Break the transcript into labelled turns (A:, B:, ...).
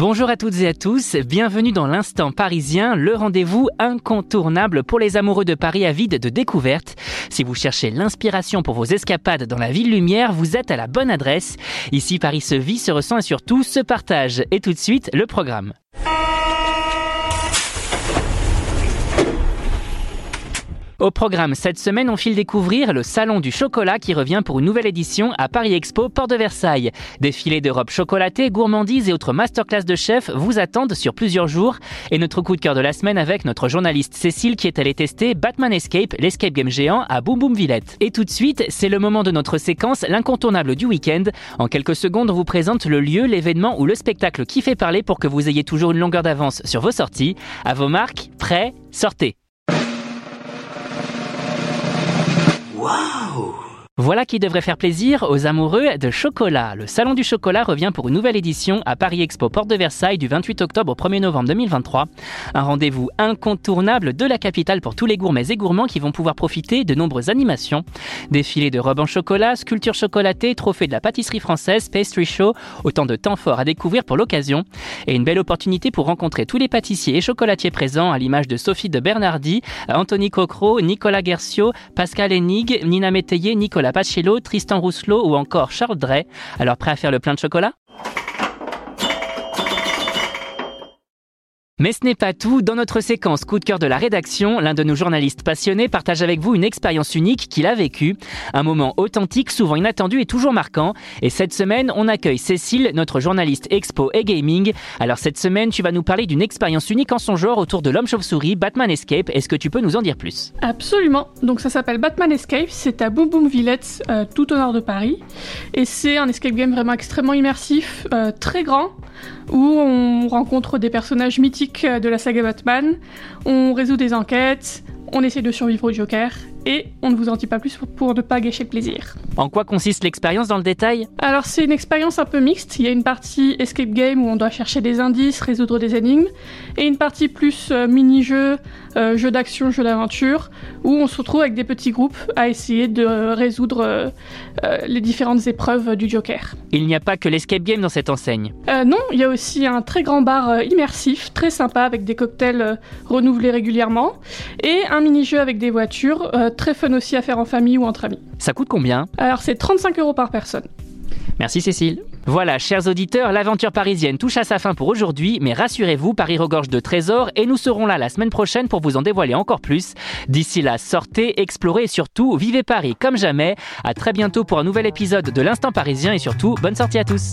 A: Bonjour à toutes et à tous, bienvenue dans l'instant parisien, le rendez-vous incontournable pour les amoureux de Paris avides de découvertes. Si vous cherchez l'inspiration pour vos escapades dans la ville lumière, vous êtes à la bonne adresse. Ici Paris se vit, se ressent et surtout se partage. Et tout de suite, le programme. Au programme cette semaine, on file découvrir le Salon du chocolat qui revient pour une nouvelle édition à Paris Expo, Port de Versailles. Défilés d'Europe chocolatée, gourmandises et autres masterclass de chefs vous attendent sur plusieurs jours. Et notre coup de cœur de la semaine avec notre journaliste Cécile qui est allée tester Batman Escape, l'escape game géant à Boom Boom Villette. Et tout de suite, c'est le moment de notre séquence, l'incontournable du week-end. En quelques secondes, on vous présente le lieu, l'événement ou le spectacle qui fait parler pour que vous ayez toujours une longueur d'avance sur vos sorties. À vos marques, prêts, sortez. Voilà qui devrait faire plaisir aux amoureux de chocolat. Le Salon du chocolat revient pour une nouvelle édition à Paris Expo Porte de Versailles du 28 octobre au 1er novembre 2023. Un rendez-vous incontournable de la capitale pour tous les gourmets et gourmands qui vont pouvoir profiter de nombreuses animations. Défilés de robes en chocolat, sculptures chocolatées, trophées de la pâtisserie française, pastry show, autant de temps forts à découvrir pour l'occasion. Et une belle opportunité pour rencontrer tous les pâtissiers et chocolatiers présents à l'image de Sophie de Bernardi, Anthony Cocro, Nicolas Gercio, Pascal Hennig, Nina Métayer, Nicolas Pachello, Tristan Rousselot ou encore Charles Drey. Alors prêt à faire le plein de chocolat? Mais ce n'est pas tout. Dans notre séquence coup de cœur de la rédaction, l'un de nos journalistes passionnés partage avec vous une expérience unique qu'il a vécue. Un moment authentique, souvent inattendu et toujours marquant. Et cette semaine, on accueille Cécile, notre journaliste expo et gaming. Alors cette semaine, tu vas nous parler d'une expérience unique en son genre autour de l'homme chauve-souris, Batman Escape. Est-ce que tu peux nous en dire plus?
B: Absolument. Donc ça s'appelle Batman Escape, c'est à Boom Boom Villette, euh, tout au nord de Paris. Et c'est un escape game vraiment extrêmement immersif, euh, très grand, où on rencontre des personnages mythiques de la saga Batman, on résout des enquêtes, on essaie de survivre au Joker, et on ne vous en dit pas plus pour, ne pas gâcher le plaisir.
A: En quoi consiste l'expérience dans le détail?
B: Alors c'est une expérience un peu mixte, il y a une partie escape game où on doit chercher des indices, résoudre des énigmes, et une partie plus euh, mini-jeu, euh, jeu d'action, jeu d'aventure, où on se retrouve avec des petits groupes à essayer de résoudre euh, euh, les différentes épreuves du Joker.
A: Il n'y a pas que l'escape game dans cette enseigne?
B: Non, il y a aussi un très grand bar immersif, très sympa, avec des cocktails renouvelés régulièrement, et un mini-jeu avec des voitures, très fun aussi à faire en famille ou entre amis.
A: Ça coûte combien
B: Alors c'est 35 euros par personne.
A: Merci Cécile. Voilà, chers auditeurs, l'aventure parisienne touche à sa fin pour aujourd'hui, mais rassurez-vous, Paris regorge de trésors et nous serons là la semaine prochaine pour vous en dévoiler encore plus. D'ici là, sortez, explorez et surtout, vivez Paris comme jamais. À très bientôt pour un nouvel épisode de l'Instant Parisien et surtout, bonne sortie à tous.